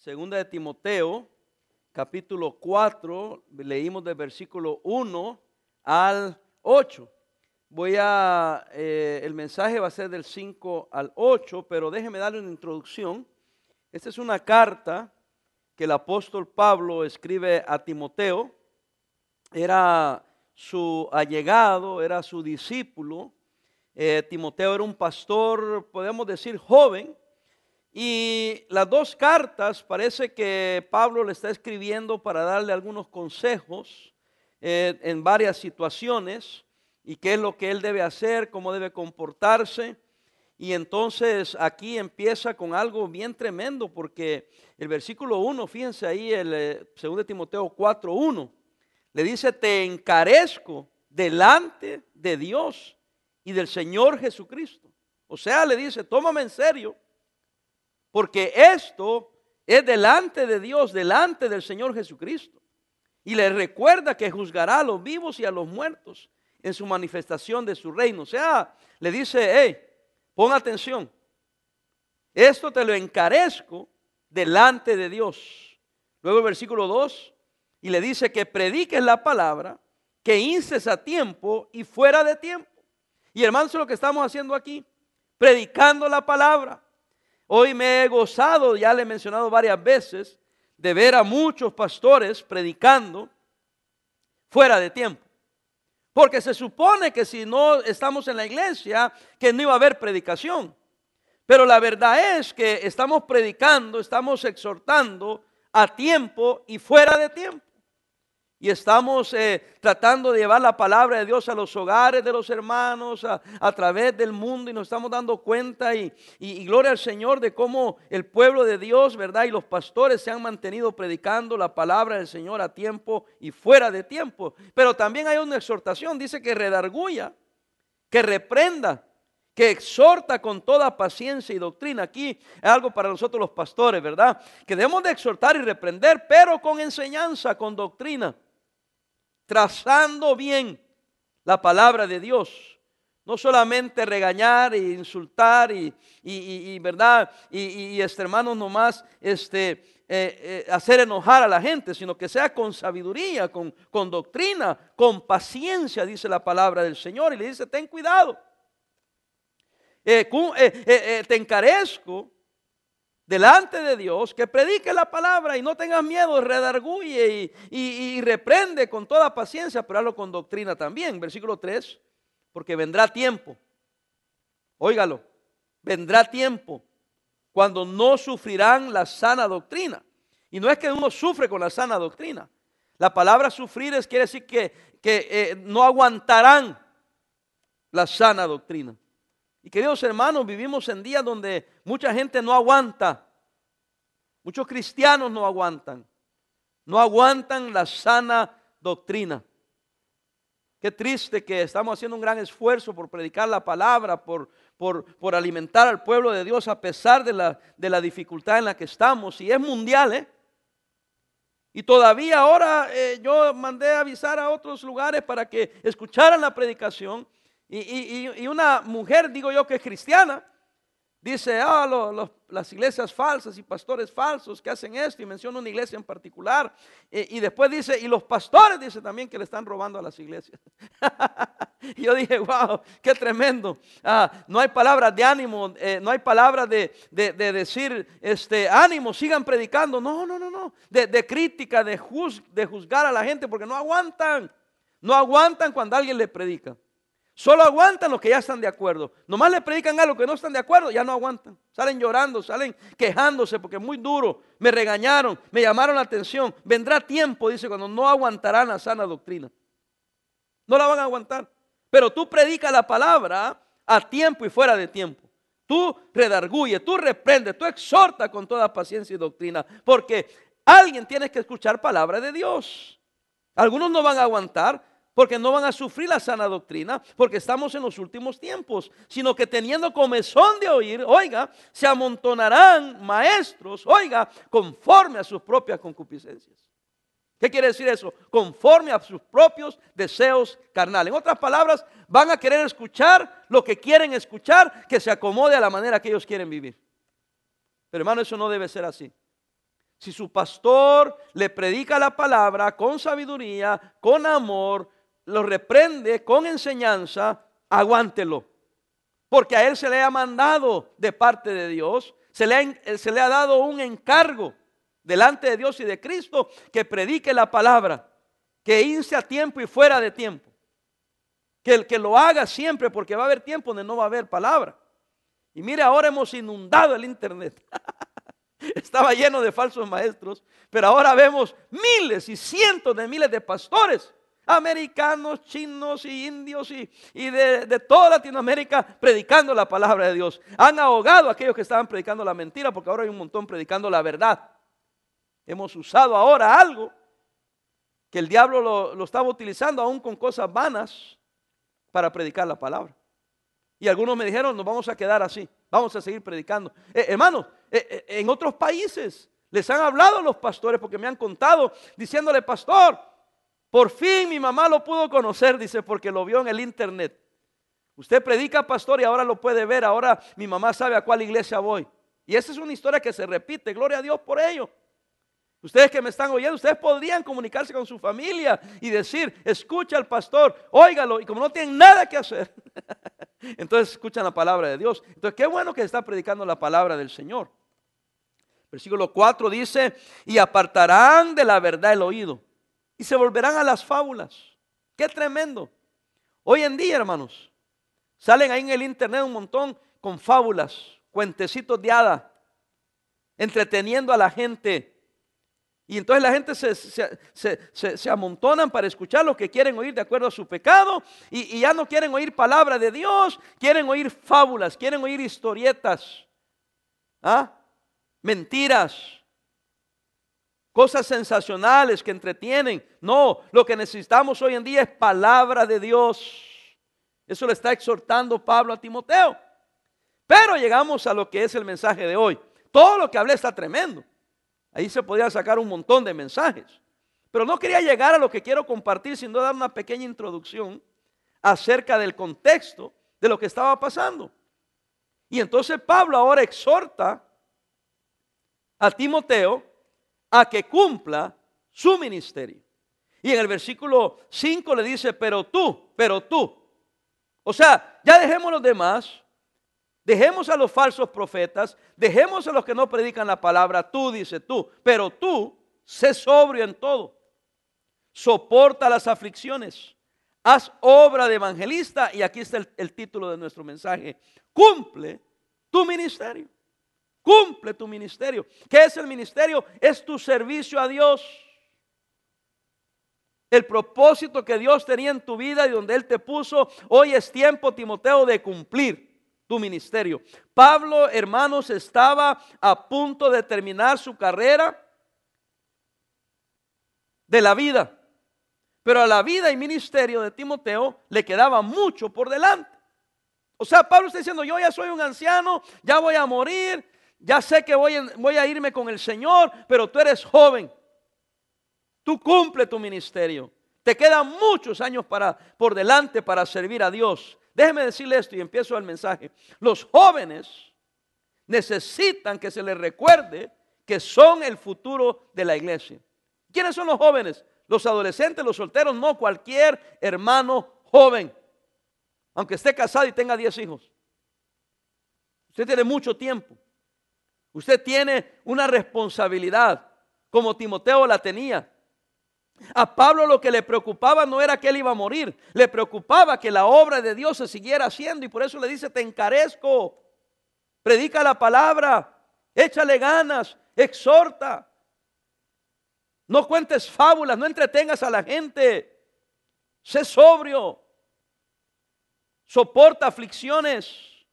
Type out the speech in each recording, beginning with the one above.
Segunda de Timoteo, capítulo 4, leímos del versículo 1 al 8. Voy a, eh, el mensaje va a ser del 5 al 8, pero déjeme darle una introducción. Esta es una carta que el apóstol Pablo escribe a Timoteo. Era su allegado, era su discípulo. Eh, Timoteo era un pastor, podemos decir, joven. Y las dos cartas parece que Pablo le está escribiendo para darle algunos consejos eh, en varias situaciones y qué es lo que él debe hacer, cómo debe comportarse. Y entonces aquí empieza con algo bien tremendo porque el versículo 1, fíjense ahí, el 2 eh, Timoteo 4, 1, le dice, te encarezco delante de Dios y del Señor Jesucristo. O sea, le dice, tómame en serio, porque esto es delante de Dios, delante del Señor Jesucristo. Y le recuerda que juzgará a los vivos y a los muertos en su manifestación de su reino. O sea, le dice, hey, pon atención. Esto te lo encarezco delante de Dios. Luego el versículo 2, y le dice que prediques la palabra, que inces a tiempo y fuera de tiempo. Y hermanos, lo que estamos haciendo aquí, predicando la palabra. Hoy me he gozado, ya le he mencionado varias veces, de ver a muchos pastores predicando fuera de tiempo. Porque se supone que si no estamos en la iglesia, que no iba a haber predicación. Pero la verdad es que estamos predicando, estamos exhortando a tiempo y fuera de tiempo. Y estamos eh, tratando de llevar la palabra de Dios a los hogares de los hermanos, a, través del mundo, y nos estamos dando cuenta, y, y, gloria al Señor, de cómo el pueblo de Dios, ¿verdad? Y los pastores se han mantenido predicando la palabra del Señor a tiempo y fuera de tiempo. Pero también hay una exhortación, dice que redarguya, que reprenda, que exhorta con toda paciencia y doctrina. Aquí es algo para nosotros los pastores, ¿verdad? Que debemos de exhortar y reprender, pero con enseñanza, con doctrina trazando bien la palabra de Dios. No solamente regañar e insultar y, verdad, y, este hermano nomás este, eh, eh, hacer enojar a la gente, sino que sea con sabiduría, con, con doctrina, con paciencia, dice la palabra del Señor. Y le dice, ten cuidado. Eh, te encarezco delante de Dios, que predique la palabra y no tengas miedo, redarguye y, reprende con toda paciencia, pero hazlo con doctrina también. Versículo 3, porque vendrá tiempo, óigalo, vendrá tiempo cuando no sufrirán la sana doctrina. Y no es que uno sufre con la sana doctrina. La palabra sufrir es, quiere decir que, que eh, no aguantarán la sana doctrina. Y queridos hermanos, vivimos en días donde mucha gente no aguanta. Muchos cristianos no aguantan. No aguantan la sana doctrina. Qué triste que estamos haciendo un gran esfuerzo por predicar la palabra, por, por, alimentar al pueblo de Dios a pesar de la, de la, dificultad en la que estamos. Y es mundial, ¿eh? Y todavía ahora eh, yo mandé avisar a otros lugares para que escucharan la predicación. Y, una mujer, digo yo que es cristiana, dice, ah, las iglesias falsas y pastores falsos que hacen esto, y menciona una iglesia en particular. Y, después dice, y los pastores, dice también que le están robando a las iglesias. y yo dije, wow, qué tremendo. Ah, no hay palabras de ánimo, eh, no hay palabras de, decir, este, ánimo, sigan predicando. No, no, no, no. De, crítica, de, de juzgar a la gente, porque no aguantan. No aguantan cuando alguien le predica. Solo aguantan los que ya están de acuerdo. Nomás le predican a los que no están de acuerdo, ya no aguantan. Salen llorando, salen quejándose porque es muy duro. Me regañaron, me llamaron la atención. Vendrá tiempo, dice, cuando no aguantarán la sana doctrina. No la van a aguantar. Pero tú predicas la palabra a tiempo y fuera de tiempo. Tú redarguye, tú reprende, tú exhorta con toda paciencia y doctrina. Porque alguien tiene que escuchar palabra de Dios. Algunos no van a aguantar, porque no van a sufrir la sana doctrina, porque estamos en los últimos tiempos, sino que teniendo comezón de oír, oiga, se amontonarán maestros, oiga, conforme a sus propias concupiscencias. ¿Qué quiere decir eso? Conforme a sus propios deseos carnales. En otras palabras, van a querer escuchar lo que quieren escuchar, que se acomode a la manera que ellos quieren vivir. Pero hermano, eso no debe ser así. Si su pastor le predica la palabra con sabiduría, con amor, lo reprende con enseñanza, aguántelo. Porque a él se le ha mandado de parte de Dios, se le ha, se le ha dado un encargo delante de Dios y de Cristo que predique la palabra, que inste a tiempo y fuera de tiempo. Que el que lo haga siempre, porque va a haber tiempo donde no va a haber palabra. Y mire, ahora hemos inundado el Internet. Estaba lleno de falsos maestros, pero ahora vemos miles y cientos de miles de pastores americanos, chinos y indios y, de, toda Latinoamérica predicando la palabra de Dios. Han ahogado a aquellos que estaban predicando la mentira porque ahora hay un montón predicando la verdad. Hemos usado ahora algo que el diablo lo, estaba utilizando aún con cosas vanas para predicar la palabra. Y algunos me dijeron, nos vamos a quedar así, vamos a seguir predicando. Eh, hermanos, eh, eh, en otros países les han hablado los pastores porque me han contado diciéndole, pastor, por fin mi mamá lo pudo conocer, dice, porque lo vio en el internet. Usted predica, pastor, y ahora lo puede ver. Ahora mi mamá sabe a cuál iglesia voy. Y esa es una historia que se repite. Gloria a Dios por ello. Ustedes que me están oyendo, ustedes podrían comunicarse con su familia y decir, escucha al pastor, óigalo. Y como no tienen nada que hacer, entonces escuchan la palabra de Dios. Entonces, qué bueno que está predicando la palabra del Señor. Versículo 4 dice, y apartarán de la verdad el oído y se volverán a las fábulas. Qué tremendo. Hoy en día, hermanos, salen ahí en el internet un montón con fábulas, cuentecitos de hada, entreteniendo a la gente. Y entonces la gente se, se, amontonan para escuchar lo que quieren oír de acuerdo a su pecado y, y ya no quieren oír palabra de Dios, quieren oír fábulas, quieren oír historietas, ¿ah? mentiras cosas sensacionales que entretienen. No, lo que necesitamos hoy en día es palabra de Dios. Eso le está exhortando Pablo a Timoteo. Pero llegamos a lo que es el mensaje de hoy. Todo lo que hablé está tremendo. Ahí se podía sacar un montón de mensajes. Pero no quería llegar a lo que quiero compartir, sino dar una pequeña introducción acerca del contexto de lo que estaba pasando. Y entonces Pablo ahora exhorta a Timoteo a que cumpla su ministerio. Y en el versículo 5 le dice, pero tú, pero tú. O sea, ya dejemos los demás, dejemos a los falsos profetas, dejemos a los que no predican la palabra, tú, dice tú, pero tú, sé sobrio en todo, soporta las aflicciones, haz obra de evangelista, y aquí está el, el título de nuestro mensaje, cumple tu ministerio. Cumple tu ministerio. ¿Qué es el ministerio? Es tu servicio a Dios. El propósito que Dios tenía en tu vida y donde Él te puso, hoy es tiempo, Timoteo, de cumplir tu ministerio. Pablo, hermanos, estaba a punto de terminar su carrera de la vida. Pero a la vida y ministerio de Timoteo le quedaba mucho por delante. O sea, Pablo está diciendo, yo ya soy un anciano, ya voy a morir, ya sé que voy, a irme con el Señor, pero tú eres joven. Tú cumple tu ministerio. Te quedan muchos años para, por delante para servir a Dios. Déjeme decirle esto y empiezo el mensaje. Los jóvenes necesitan que se les recuerde que son el futuro de la iglesia. ¿Quiénes son los jóvenes? Los adolescentes, los solteros, no cualquier hermano joven. Aunque esté casado y tenga 10 hijos. Usted tiene mucho tiempo. Usted tiene una responsabilidad, como Timoteo la tenía. A Pablo lo que le preocupaba no era que él iba a morir, le preocupaba que la obra de Dios se siguiera haciendo y por eso le dice, te encarezco, predica la palabra, échale ganas, exhorta. No cuentes fábulas, no entretengas a la gente, sé sobrio, soporta aflicciones.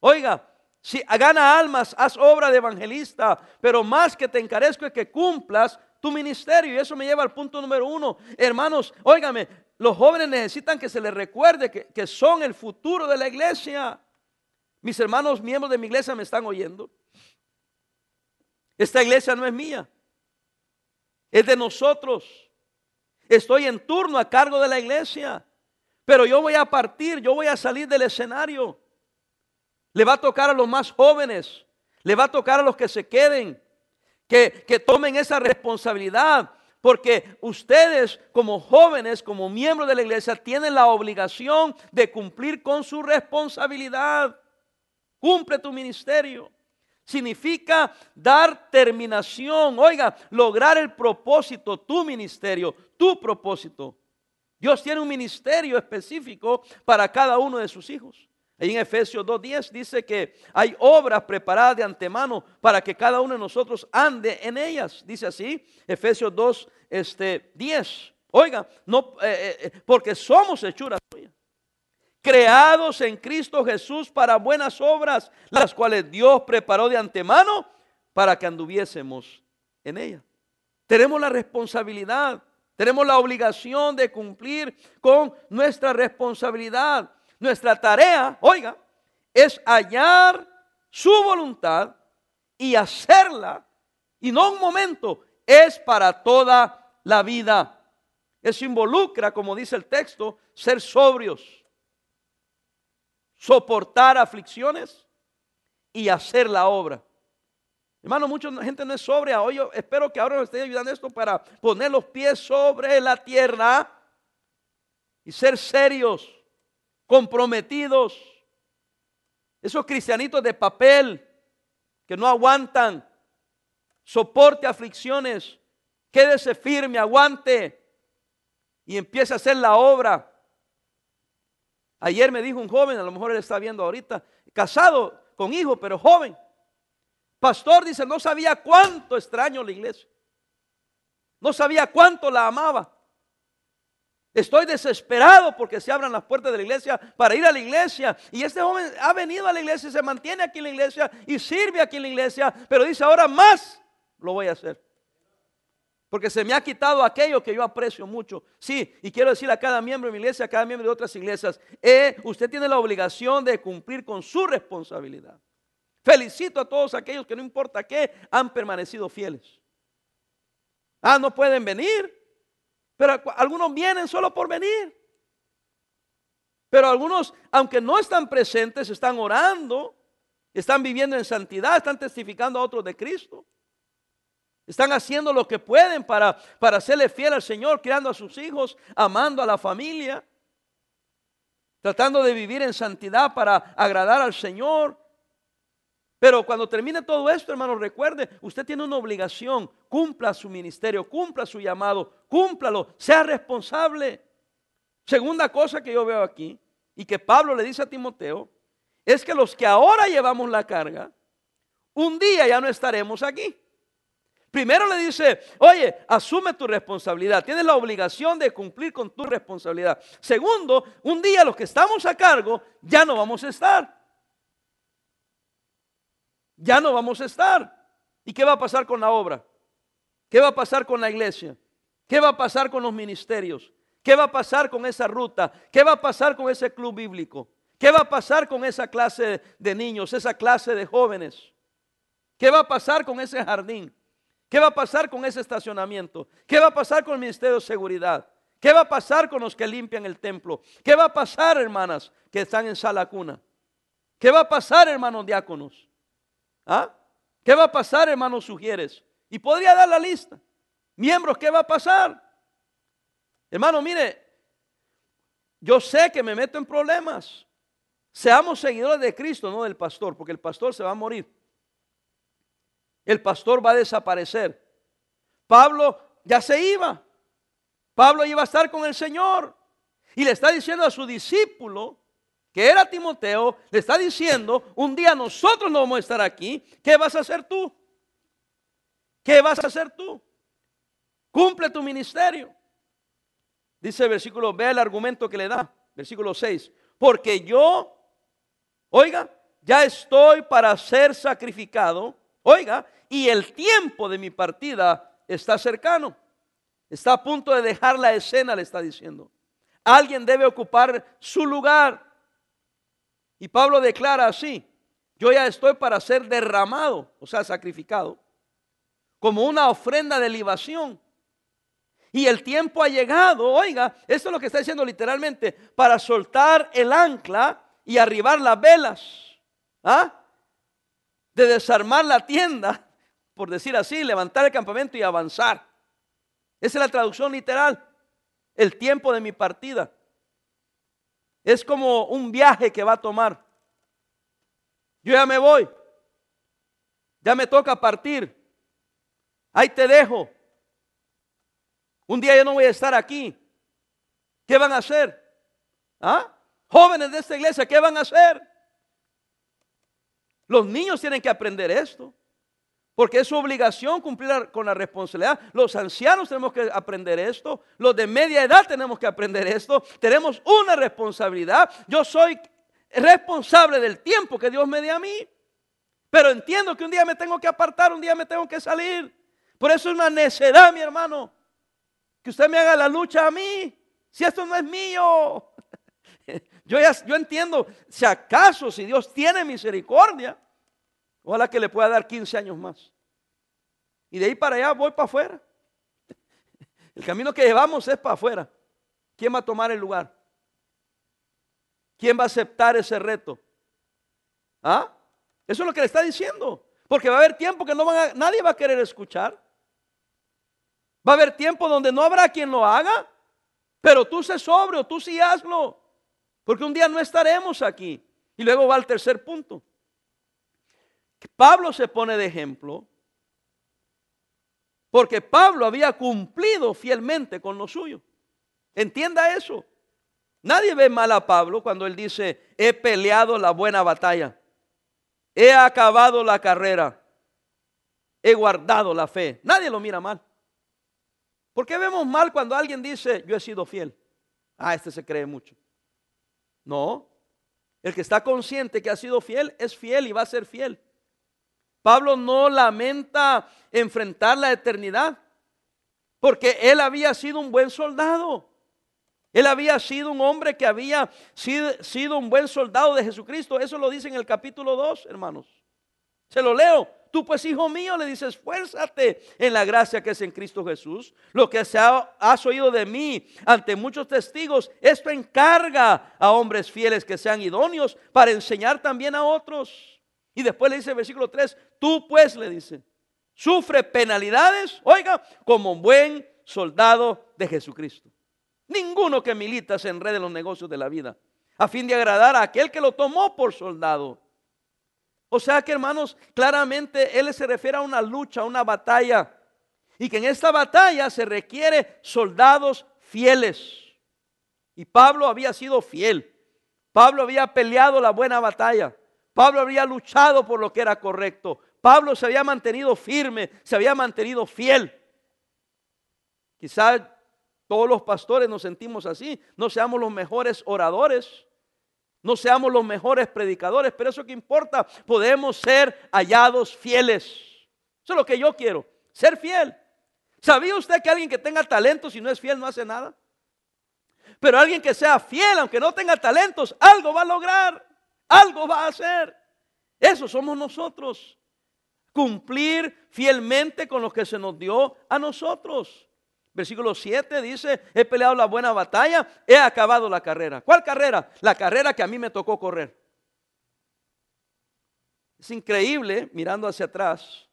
Oiga, si gana almas, haz obra de evangelista, pero más que te encarezco es que cumplas tu ministerio. Y eso me lleva al punto número uno. Hermanos, óigame, los jóvenes necesitan que se les recuerde que, que son el futuro de la iglesia. Mis hermanos miembros de mi iglesia me están oyendo. Esta iglesia no es mía, es de nosotros. Estoy en turno a cargo de la iglesia, pero yo voy a partir, yo voy a salir del escenario. Le va a tocar a los más jóvenes. Le va a tocar a los que se queden. que, que tomen esa responsabilidad. Porque ustedes como jóvenes, como miembros de la iglesia, tienen la obligación de cumplir con su responsabilidad. Cumple tu ministerio. Significa dar terminación, oiga, lograr el propósito, tu ministerio, tu propósito. Dios tiene un ministerio específico para cada uno de sus hijos. Ahí en Efesios 2.10 dice que hay obras preparadas de antemano para que cada uno de nosotros ande en ellas. Dice así, Efesios 2, este, 10. Oiga, no, eh, eh, eh, porque somos hechuras creados en Cristo Jesús para buenas obras, las cuales Dios preparó de antemano para que anduviésemos en ellas. Tenemos la responsabilidad, tenemos la obligación de cumplir con nuestra responsabilidad. Nuestra tarea, oiga, es hallar su voluntad y hacerla. Y no un momento, es para toda la vida. Eso involucra, como dice el texto, ser sobrios, soportar aflicciones y hacer la obra. Hermano, mucha gente no es sobria. Hoy yo espero que ahora me esté ayudando esto para poner los pies sobre la tierra y ser serios comprometidos, esos cristianitos de papel que no aguantan, soporte aflicciones, quédese firme, aguante y empiece a hacer la obra. Ayer me dijo un joven, a lo mejor él está viendo ahorita, casado con hijo, pero joven. Pastor dice, no sabía cuánto extraño la iglesia. No sabía cuánto la amaba. Estoy desesperado porque se abran las puertas de la iglesia para ir a la iglesia. Y este joven ha venido a la iglesia, se mantiene aquí en la iglesia y sirve aquí en la iglesia, pero dice ahora más lo voy a hacer. Porque se me ha quitado aquello que yo aprecio mucho. Sí, y quiero decir a cada miembro de mi iglesia, a cada miembro de otras iglesias, eh, usted tiene la obligación de cumplir con su responsabilidad. Felicito a todos aquellos que no importa qué, han permanecido fieles. Ah, no pueden venir. Pero algunos vienen solo por venir. Pero algunos, aunque no están presentes, están orando, están viviendo en santidad, están testificando a otros de Cristo. Están haciendo lo que pueden para, para serle fiel al Señor, criando a sus hijos, amando a la familia, tratando de vivir en santidad para agradar al Señor. Pero cuando termine todo esto, hermano, recuerde, usted tiene una obligación, cumpla su ministerio, cumpla su llamado, cúmplalo, sea responsable. Segunda cosa que yo veo aquí y que Pablo le dice a Timoteo, es que los que ahora llevamos la carga, un día ya no estaremos aquí. Primero le dice, oye, asume tu responsabilidad, tienes la obligación de cumplir con tu responsabilidad. Segundo, un día los que estamos a cargo ya no vamos a estar ya no vamos a estar. ¿Y qué va a pasar con la obra? ¿Qué va a pasar con la iglesia? ¿Qué va a pasar con los ministerios? ¿Qué va a pasar con esa ruta? ¿Qué va a pasar con ese club bíblico? ¿Qué va a pasar con esa clase de niños, esa clase de jóvenes? ¿Qué va a pasar con ese jardín? ¿Qué va a pasar con ese estacionamiento? ¿Qué va a pasar con el Ministerio de Seguridad? ¿Qué va a pasar con los que limpian el templo? ¿Qué va a pasar, hermanas, que están en sala cuna? ¿Qué va a pasar, hermanos diáconos? ¿Ah? ¿Qué va a pasar, hermanos sugieres? Y podría dar la lista. Miembros, ¿qué va a pasar? Hermano, mire, yo sé que me meto en problemas. Seamos seguidores de Cristo, no del pastor, porque el pastor se va a morir. El pastor va a desaparecer. Pablo ya se iba. Pablo iba a estar con el Señor. Y le está diciendo a su discípulo que era Timoteo, le está diciendo, un día nosotros no vamos a estar aquí, ¿qué vas a hacer tú? ¿Qué vas a hacer tú? Cumple tu ministerio. Dice el versículo, ve el argumento que le da, versículo 6, porque yo, oiga, ya estoy para ser sacrificado, oiga, y el tiempo de mi partida está cercano. Está a punto de dejar la escena, le está diciendo. Alguien debe ocupar su lugar. Y Pablo declara así, yo ya estoy para ser derramado, o sea, sacrificado, como una ofrenda de libación. Y el tiempo ha llegado, oiga, esto es lo que está diciendo literalmente, para soltar el ancla y arribar las velas, ¿ah? de desarmar la tienda, por decir así, levantar el campamento y avanzar. Esa es la traducción literal. El tiempo de mi partida. Es como un viaje que va a tomar. Yo ya me voy. Ya me toca partir. Ahí te dejo. Un día yo no voy a estar aquí. ¿Qué van a hacer? ¿Ah? Jóvenes de esta iglesia, ¿qué van a hacer? Los niños tienen que aprender esto. Porque es su obligación cumplir con la responsabilidad. Los ancianos tenemos que aprender esto. Los de media edad tenemos que aprender esto. Tenemos una responsabilidad. Yo soy responsable del tiempo que Dios me dé a mí. Pero entiendo que un día me tengo que apartar, un día me tengo que salir. Por eso es una necedad, mi hermano, que usted me haga la lucha a mí. Si esto no es mío. Yo, ya, yo entiendo, si acaso, si Dios tiene misericordia, ojalá que le pueda dar 15 años más. Y de ahí para allá voy para afuera. El camino que llevamos es para afuera. ¿Quién va a tomar el lugar? ¿Quién va a aceptar ese reto? ¿Ah? Eso es lo que le está diciendo. Porque va a haber tiempo que no van a, nadie va a querer escuchar. Va a haber tiempo donde no habrá quien lo haga. Pero tú sé sobrio, tú sí hazlo. Porque un día no estaremos aquí. Y luego va al tercer punto. Pablo se pone de ejemplo. Porque Pablo había cumplido fielmente con lo suyo. Entienda eso. Nadie ve mal a Pablo cuando él dice, he peleado la buena batalla, he acabado la carrera, he guardado la fe. Nadie lo mira mal. ¿Por qué vemos mal cuando alguien dice, yo he sido fiel? Ah, este se cree mucho. No, el que está consciente que ha sido fiel es fiel y va a ser fiel. Pablo no lamenta enfrentar la eternidad, porque él había sido un buen soldado. Él había sido un hombre que había sido, un buen soldado de Jesucristo. Eso lo dice en el capítulo 2, hermanos. Se lo leo. Tú pues, hijo mío, le dices, esfuérzate en la gracia que es en Cristo Jesús. Lo que has oído de mí ante muchos testigos, esto encarga a hombres fieles que sean idóneos para enseñar también a otros. Y después le dice el versículo 3, tú pues, le dice, sufre penalidades, oiga, como un buen soldado de Jesucristo. Ninguno que milita se enrede en los negocios de la vida, a fin de agradar a aquel que lo tomó por soldado. O sea que hermanos, claramente él se refiere a una lucha, a una batalla. Y que en esta batalla se requiere soldados fieles. Y Pablo había sido fiel. Pablo había peleado la buena batalla. Pablo había luchado por lo que era correcto. Pablo se había mantenido firme, se había mantenido fiel. Quizás todos los pastores nos sentimos así. No seamos los mejores oradores. No seamos los mejores predicadores. Pero eso que importa, podemos ser hallados fieles. Eso es lo que yo quiero. Ser fiel. ¿Sabía usted que alguien que tenga talento, si no es fiel, no hace nada? Pero alguien que sea fiel, aunque no tenga talentos, algo va a lograr. Algo va a hacer. Eso somos nosotros. Cumplir fielmente con lo que se nos dio a nosotros. Versículo 7 dice, he peleado la buena batalla, he acabado la carrera. ¿Cuál carrera? La carrera que a mí me tocó correr. Es increíble mirando hacia atrás,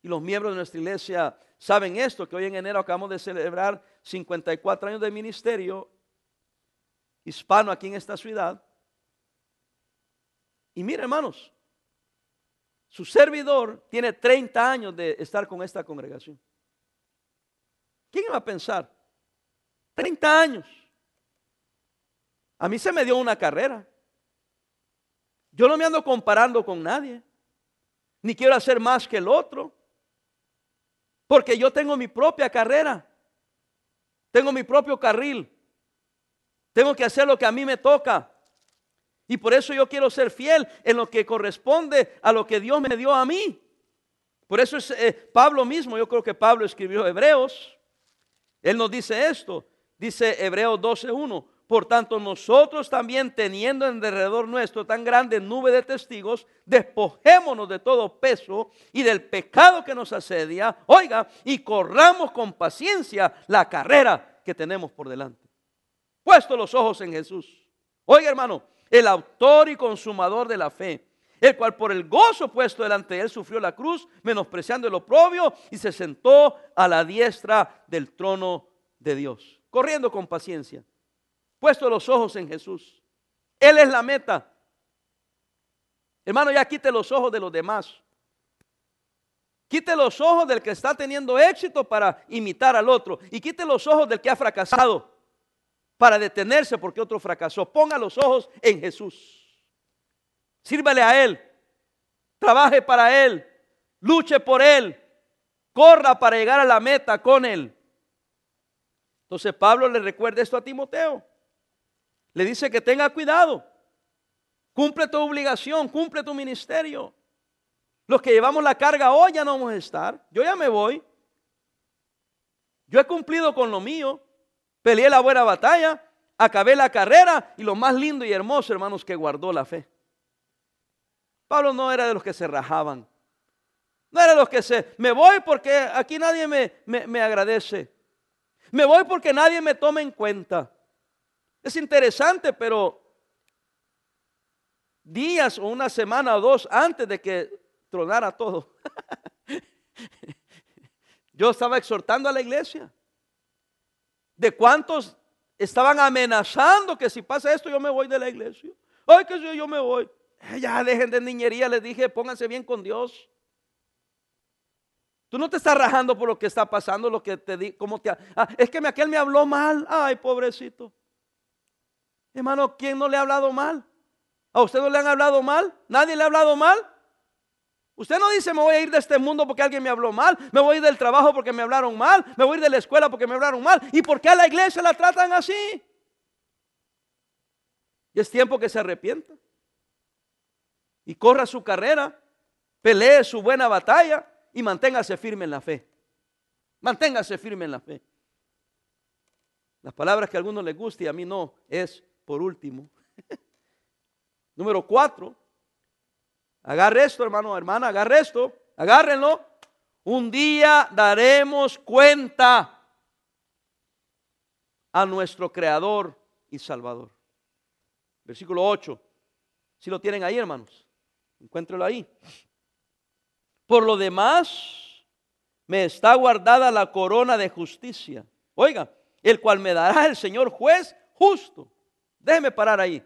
y los miembros de nuestra iglesia saben esto, que hoy en enero acabamos de celebrar 54 años de ministerio hispano aquí en esta ciudad. Y mire hermanos, su servidor tiene 30 años de estar con esta congregación. ¿Quién iba a pensar? 30 años. A mí se me dio una carrera. Yo no me ando comparando con nadie. Ni quiero hacer más que el otro. Porque yo tengo mi propia carrera. Tengo mi propio carril. Tengo que hacer lo que a mí me toca. Y por eso yo quiero ser fiel en lo que corresponde a lo que Dios me dio a mí. Por eso es eh, Pablo mismo, yo creo que Pablo escribió Hebreos. Él nos dice esto, dice Hebreos 12.1. Por tanto, nosotros también teniendo en derredor nuestro tan grande nube de testigos, despojémonos de todo peso y del pecado que nos asedia, oiga, y corramos con paciencia la carrera que tenemos por delante. Puesto los ojos en Jesús. Oiga, hermano, el autor y consumador de la fe, el cual por el gozo puesto delante de él sufrió la cruz, menospreciando el oprobio, y se sentó a la diestra del trono de Dios, corriendo con paciencia, puesto los ojos en Jesús. Él es la meta. Hermano, ya quite los ojos de los demás. Quite los ojos del que está teniendo éxito para imitar al otro. Y quite los ojos del que ha fracasado para detenerse porque otro fracasó. Ponga los ojos en Jesús. Sírvale a Él. Trabaje para Él. Luche por Él. Corra para llegar a la meta con Él. Entonces Pablo le recuerda esto a Timoteo. Le dice que tenga cuidado. Cumple tu obligación, cumple tu ministerio. Los que llevamos la carga hoy ya no vamos a estar. Yo ya me voy. Yo he cumplido con lo mío. Peleé la buena batalla. Acabé la carrera. Y lo más lindo y hermoso, hermanos, que guardó la fe. Pablo no era de los que se rajaban. No era de los que se, me voy porque aquí nadie me, me, agradece. Me voy porque nadie me toma en cuenta. Es interesante, pero días o una semana o dos antes de que tronara todo, yo estaba exhortando a la iglesia. ¿De cuántos estaban amenazando que si pasa esto yo me voy de la iglesia? Ay, que si yo me voy. Ya dejen de niñería, les dije, pónganse bien con Dios. Tú no te estás rajando por lo que está pasando, lo que te di, cómo te ah, es que aquel me habló mal. Ay, pobrecito. Hermano, ¿quién no le ha hablado mal? ¿A usted no le han hablado mal? ¿Nadie le ha hablado mal? Usted no dice me voy a ir de este mundo porque alguien me habló mal, me voy a ir del trabajo porque me hablaron mal, me voy a ir de la escuela porque me hablaron mal. ¿Y por qué a la iglesia la tratan así? Y es tiempo que se arrepienta y corra su carrera, pelee su buena batalla y manténgase firme en la fe. Manténgase firme en la fe. Las palabras que a algunos les guste y a mí no es por último. Número cuatro. Agarre esto, hermano, hermana, agarre esto, agárrenlo. Un día daremos cuenta a nuestro Creador y Salvador. Versículo 8. Si lo tienen ahí, hermanos. Encuéntrelo ahí. Por lo demás, me está guardada la corona de justicia. Oiga, el cual me dará el Señor juez justo. Déjeme parar ahí.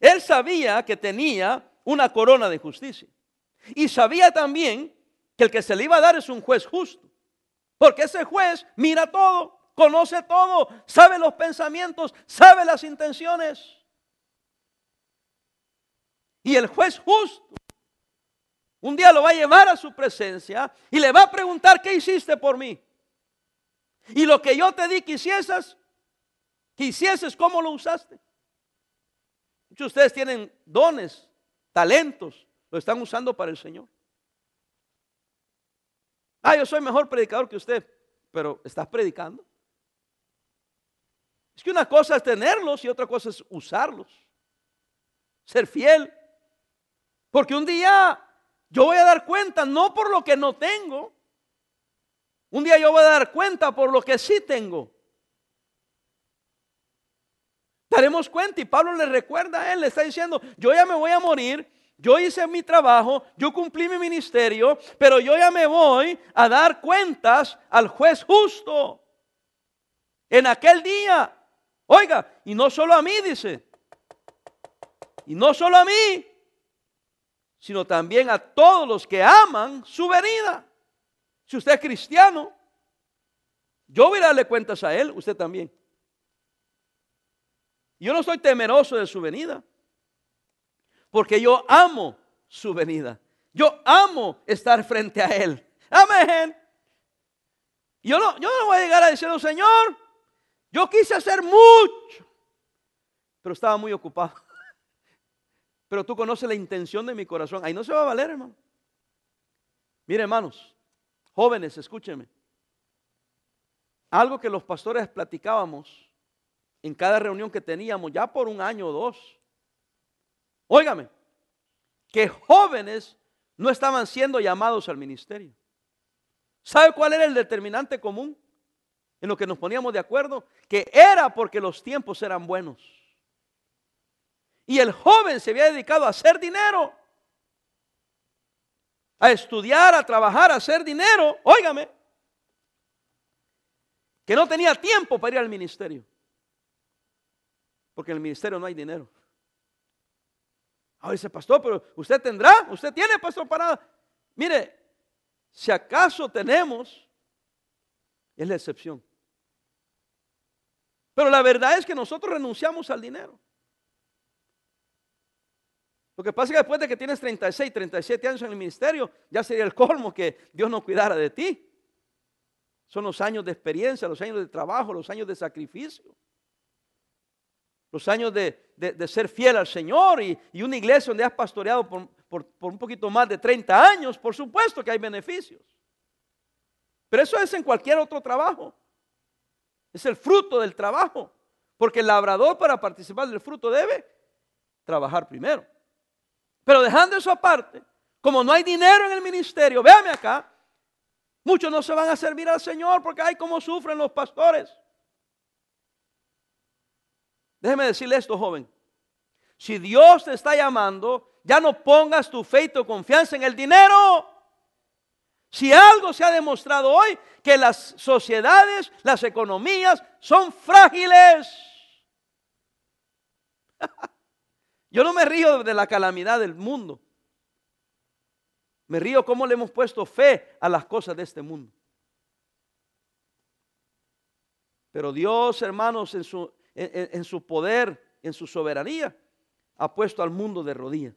Él sabía que tenía una corona de justicia. Y sabía también que el que se le iba a dar es un juez justo. Porque ese juez mira todo, conoce todo, sabe los pensamientos, sabe las intenciones. Y el juez justo un día lo va a llevar a su presencia y le va a preguntar, ¿qué hiciste por mí? Y lo que yo te di que hicieses, que ¿cómo lo usaste? Muchos de ustedes tienen dones, talentos, lo están usando para el Señor. Ah, yo soy mejor predicador que usted, pero ¿estás predicando? Es que una cosa es tenerlos y otra cosa es usarlos. Ser fiel. Porque un día yo voy a dar cuenta no por lo que no tengo. Un día yo voy a dar cuenta por lo que sí tengo. Daremos cuenta y Pablo le recuerda a él, le está diciendo, yo ya me voy a morir, yo hice mi trabajo, yo cumplí mi ministerio, pero yo ya me voy a dar cuentas al juez justo. En aquel día, oiga, y no solo a mí, dice, y no solo a mí, sino también a todos los que aman su venida. Si usted es cristiano, yo voy a darle cuentas a él, usted también. Yo no estoy temeroso de su venida, porque yo amo su venida. Yo amo estar frente a él. Amén. Yo no, yo no voy a llegar a decirle, Señor, yo quise hacer mucho, pero estaba muy ocupado pero tú conoces la intención de mi corazón. Ahí no se va a valer, hermano. Mire, hermanos, jóvenes, escúchenme. Algo que los pastores platicábamos en cada reunión que teníamos, ya por un año o dos. Óigame, que jóvenes no estaban siendo llamados al ministerio. ¿Sabe cuál era el determinante común en lo que nos poníamos de acuerdo? Que era porque los tiempos eran buenos. Y el joven se había dedicado a hacer dinero. a estudiar, a trabajar, a hacer dinero, óigame, que no tenía tiempo para ir al ministerio. Porque en el ministerio no hay dinero. Ahora dice, pastor, pero usted tendrá, usted tiene, pastor, para... Mire, si acaso tenemos, es la excepción. Pero la verdad es que nosotros renunciamos al dinero. Lo que pasa es que después de que tienes 36, 37 años en el ministerio, ya sería el colmo que Dios no cuidara de ti. Son los años de experiencia, los años de trabajo, los años de sacrificio. Los años de, ser fiel al Señor y, una iglesia donde has pastoreado por, por un poquito más de 30 años, por supuesto que hay beneficios. Pero eso es en cualquier otro trabajo. Es el fruto del trabajo. Porque el labrador para participar del fruto debe trabajar primero. Pero dejando eso aparte, como no hay dinero en el ministerio, véame acá, muchos no se van a servir al Señor porque hay como sufren los pastores. Déjeme decirle esto, joven. Si Dios te está llamando, ya no pongas tu fe y tu confianza en el dinero. Si algo se ha demostrado hoy, que las sociedades, las economías son frágiles. Yo no me río de la calamidad del mundo. Me río cómo le hemos puesto fe a las cosas de este mundo. Pero Dios, hermanos, en su, en, su poder, en su soberanía, ha puesto al mundo de rodillas.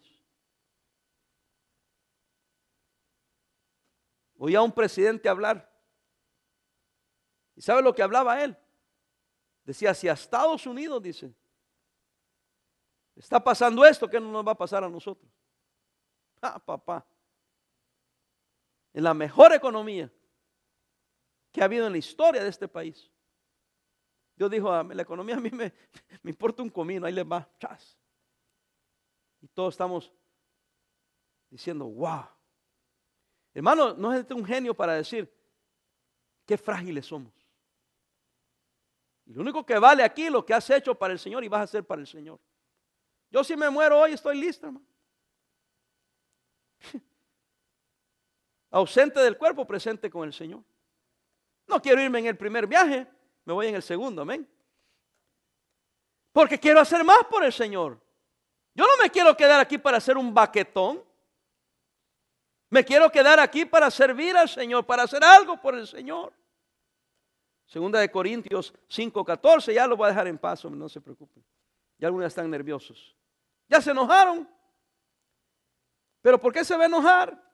Oía a un presidente hablar. ¿Y sabe lo que hablaba él? Decía, si a Estados Unidos, dice, está pasando esto, ¿qué no nos va a pasar a nosotros? Ah, papá. En la mejor economía que ha habido en la historia de este país. Dios dijo, ah, la economía a mí me, importa un comino, ahí les va, chas. Y todos estamos diciendo, wow. Hermano, no es un genio para decir qué frágiles somos. Y lo único que vale aquí lo que has hecho para el Señor y vas a hacer para el Señor. Yo si me muero hoy estoy listo, hermano. Ausente del cuerpo, presente con el Señor. No quiero irme en el primer viaje, me voy en el segundo, amén. Porque quiero hacer más por el Señor. Yo no me quiero quedar aquí para hacer un baquetón. Me quiero quedar aquí para servir al Señor, para hacer algo por el Señor. Segunda de Corintios 5:14, ya lo voy a dejar en paso, no se preocupen. Ya algunos están nerviosos. Ya se enojaron. Pero ¿por qué se va a enojar?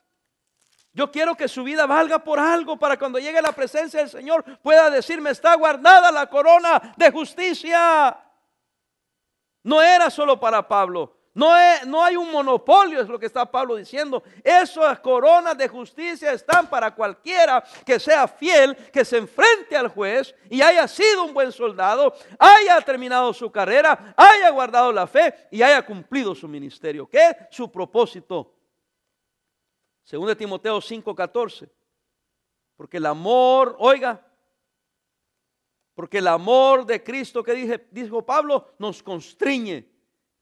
Yo quiero que su vida valga por algo para cuando llegue la presencia del Señor pueda decirme está guardada la corona de justicia. No era solo para Pablo, no, no, hay un monopolio, es lo que está Pablo diciendo. Esas coronas de justicia están para cualquiera que sea fiel, que se enfrente al juez y haya sido un buen soldado, haya terminado su carrera, haya guardado la fe y haya cumplido su ministerio, que es su propósito. Según de Timoteo 5:14. Porque el amor, oiga, porque el amor de Cristo que dije, dijo Pablo nos constriñe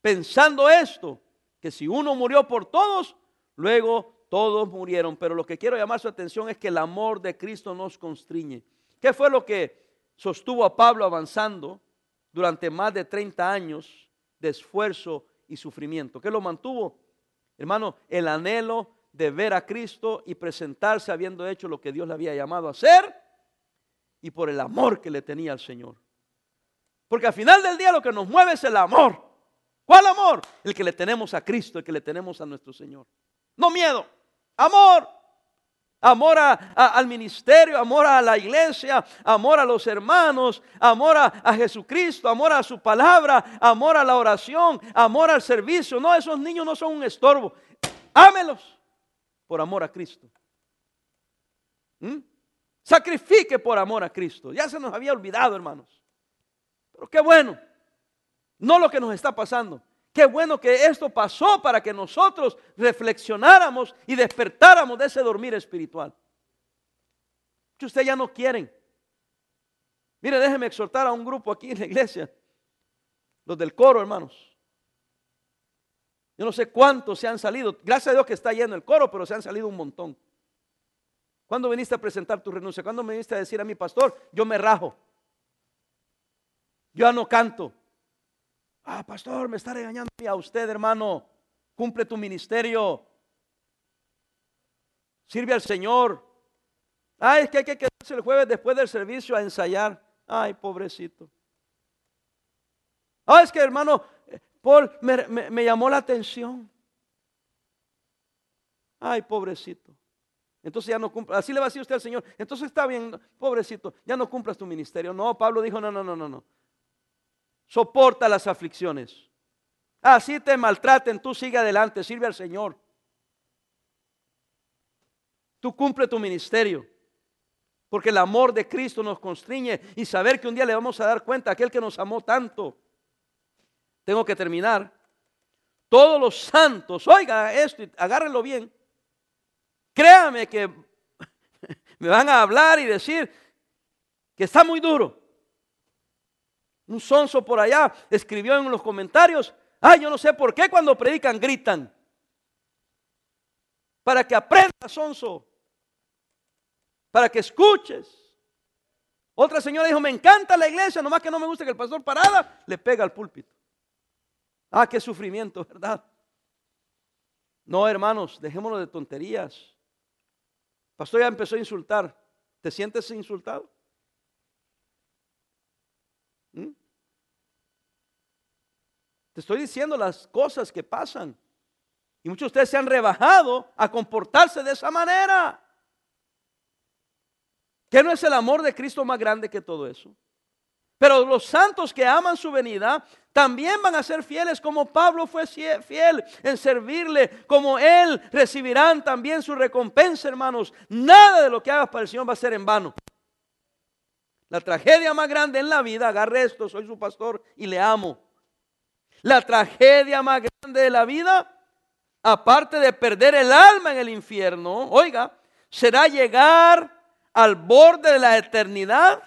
pensando esto, que si uno murió por todos, luego todos murieron. Pero lo que quiero llamar su atención es que el amor de Cristo nos constriñe. ¿Qué fue lo que sostuvo a Pablo avanzando durante más de 30 años de esfuerzo y sufrimiento? ¿Qué lo mantuvo? Hermano, el anhelo de ver a Cristo y presentarse habiendo hecho lo que Dios le había llamado a hacer y por el amor que le tenía al Señor. Porque al final del día lo que nos mueve es el amor. ¿Cuál amor? El que le tenemos a Cristo, el que le tenemos a nuestro Señor. No miedo, amor. Amor al ministerio, amor a la iglesia, amor a los hermanos, amor a, a Jesucristo, amor a su palabra, amor a la oración, amor al servicio. No, esos niños no son un estorbo. Ámelos por amor a Cristo. ¿Mm? Sacrifique por amor a Cristo. Ya se nos había olvidado, hermanos. Pero qué bueno no lo que nos está pasando. Qué bueno que esto pasó para que nosotros reflexionáramos y despertáramos de ese dormir espiritual. Que ustedes ya no quieren. Mire, déjeme exhortar a un grupo aquí en la iglesia, los del coro, hermanos. Yo no sé cuántos se han salido. Gracias a Dios que está lleno el coro, pero se han salido un montón. ¿Cuándo viniste a presentar tu renuncia? ¿Cuándo me viniste a decir a mi pastor, yo me rajo? Yo ya no canto. Ah, pastor, me está regañando a usted, hermano. Cumple tu ministerio. Sirve al Señor. Ay, es que hay que quedarse el jueves después del servicio a ensayar. Ay, pobrecito. Ah, es que hermano, Paul me, llamó la atención. Ay, pobrecito. Entonces ya no cumple. Así le va a decir usted al Señor. Entonces está bien, pobrecito, ya no cumplas tu ministerio. No, Pablo dijo, no, no, no, no, no. Soporta las aflicciones. Así te maltraten, tú sigue adelante, sirve al Señor. Tú cumple tu ministerio. Porque el amor de Cristo nos constriñe y saber que un día le vamos a dar cuenta a aquel que nos amó tanto. Tengo que terminar. Todos los santos, oiga esto, agárrenlo bien. Créame que me van a hablar y decir que está muy duro. Un sonso por allá escribió en los comentarios, ay, yo no sé por qué cuando predican gritan. Para que aprendas, sonso para que escuches. Otra señora dijo, me encanta la iglesia, nomás que no me gusta que el pastor parada le pega al púlpito. Ah, qué sufrimiento, ¿verdad? No, hermanos, dejémonos de tonterías. Pastor ya empezó a insultar. ¿Te sientes insultado? ¿Mm? Te estoy diciendo las cosas que pasan. Y muchos de ustedes se han rebajado a comportarse de esa manera. ¿Qué no es el amor de Cristo más grande que todo eso? Pero los santos que aman su venida también van a ser fieles como Pablo fue fiel en servirle, como él recibirán también su recompensa, hermanos. Nada de lo que hagas para el Señor va a ser en vano. La tragedia más grande en la vida, agarre esto, soy su pastor y le amo. La tragedia más grande de la vida, aparte de perder el alma en el infierno, oiga, será llegar al borde de la eternidad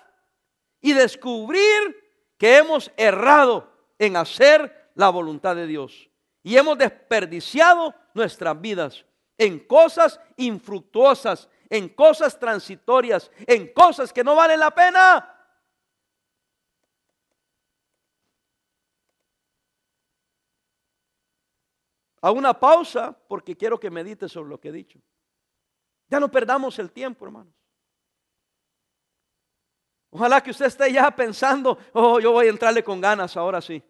y descubrir que hemos errado en hacer la voluntad de Dios y hemos desperdiciado nuestras vidas en cosas infructuosas, en cosas transitorias, en cosas que no valen la pena. A una pausa porque quiero que medite sobre lo que he dicho. Ya no perdamos el tiempo, hermanos. Ojalá que usted esté ya pensando, oh, yo voy a entrarle con ganas ahora sí.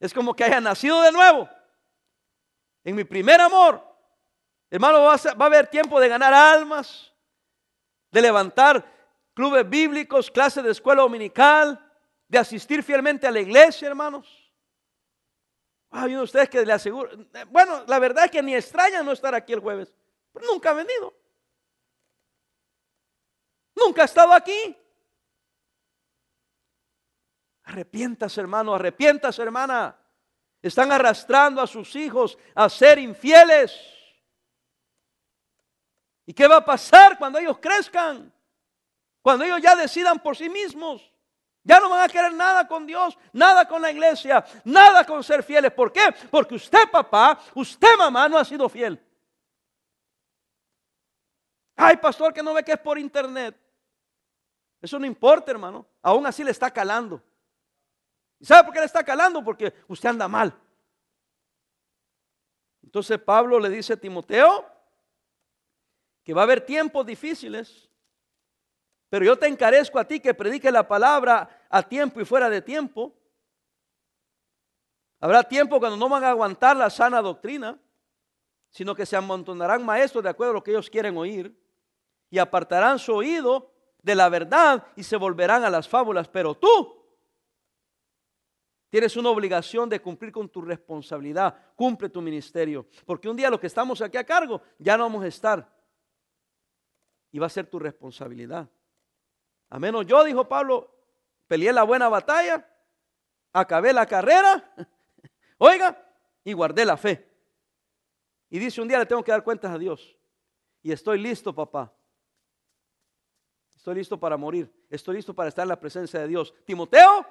Es como que haya nacido de nuevo. En mi primer amor. Hermano, va a, haber tiempo de ganar almas, de levantar clubes bíblicos, clases de escuela dominical, de asistir fielmente a la iglesia, hermanos. Ah, ustedes que le aseguro. Bueno, la verdad es que ni extraña no estar aquí el jueves. Pero nunca ha venido. Nunca ha estado aquí. Arrepientas, hermano, arrepientas, hermana. Están arrastrando a sus hijos a ser infieles. ¿Y qué va a pasar cuando ellos crezcan? Cuando ellos ya decidan por sí mismos. Ya no van a querer nada con Dios, nada con la iglesia, nada con ser fieles. ¿Por qué? Porque usted, papá, usted, mamá, no ha sido fiel. Ay, pastor, que no ve que es por internet. Eso no importa, hermano. Aún así le está calando. ¿Y sabe por qué le está calando? Porque usted anda mal. Entonces Pablo le dice a Timoteo que va a haber tiempos difíciles, pero yo te encarezco a ti que predique la palabra a tiempo y fuera de tiempo. Habrá tiempo cuando no van a aguantar la sana doctrina, sino que se amontonarán maestros de acuerdo a lo que ellos quieren oír y apartarán su oído de la verdad y se volverán a las fábulas. Pero tú tienes una obligación de cumplir con tu responsabilidad. Cumple tu ministerio. Porque un día los que estamos aquí a cargo ya no vamos a estar. Y va a ser tu responsabilidad. A menos yo, dijo Pablo, peleé la buena batalla, acabé la carrera, oiga, y guardé la fe. Y dice, un día le tengo que dar cuentas a Dios. Y estoy listo, papá, Estoy listo para morir. Estoy listo para estar en la presencia de Dios. Timoteo,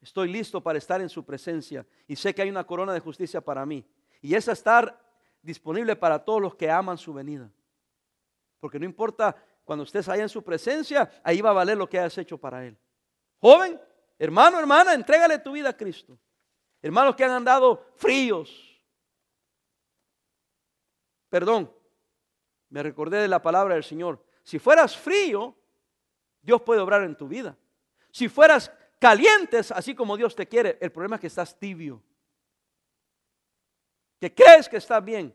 Estoy listo para estar en su presencia y sé que hay una corona de justicia para mí. Y es estar disponible para todos los que aman su venida. Porque no importa cuando estés ahí en su presencia, ahí va a valer lo que hayas hecho para Él. Joven, hermano, hermana, entrégale tu vida a Cristo. Hermanos que han andado fríos. Perdón, me recordé de la palabra del Señor. Si fueras frío, Dios puede obrar en tu vida. Si fueras calientes, así como Dios te quiere, el problema es que estás tibio. Que crees que estás bien.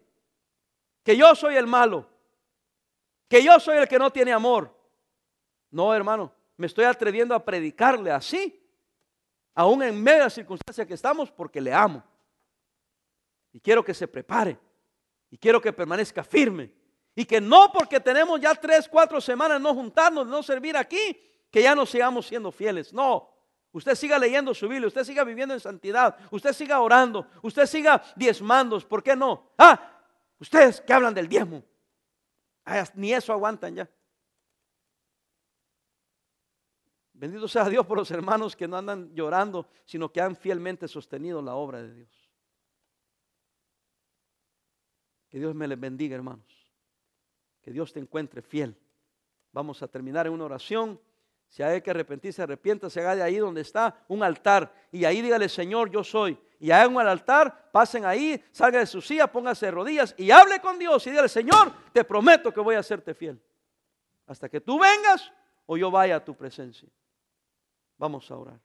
Que yo soy el malo. Que yo soy el que no tiene amor. No, hermano, me estoy atreviendo a predicarle así, aún en medio de que estamos, porque le amo. Y quiero que se prepare. Y quiero que permanezca firme. Y que no porque tenemos ya tres, cuatro semanas no juntarnos, no servir aquí, que ya no sigamos siendo fieles. No. Usted siga leyendo su Biblia, usted siga viviendo en santidad, usted siga orando, usted siga diezmando. ¿Por qué no? Ah, ustedes que hablan del diezmo. ni eso aguantan ya. Bendito sea Dios por los hermanos que no andan llorando, sino que han fielmente sostenido la obra de Dios. Que Dios me les bendiga, hermanos. Que Dios te encuentre fiel. Vamos a terminar en una oración. Si hay que arrepentirse, arrepienta, se haga de ahí donde está un altar. Y ahí dígale, Señor, yo soy. Y hagan un altar, pasen ahí, salga de su silla, póngase de rodillas y hable con Dios. Y dígale, Señor, te prometo que voy a hacerte fiel. Hasta que tú vengas o yo vaya a tu presencia. Vamos a orar.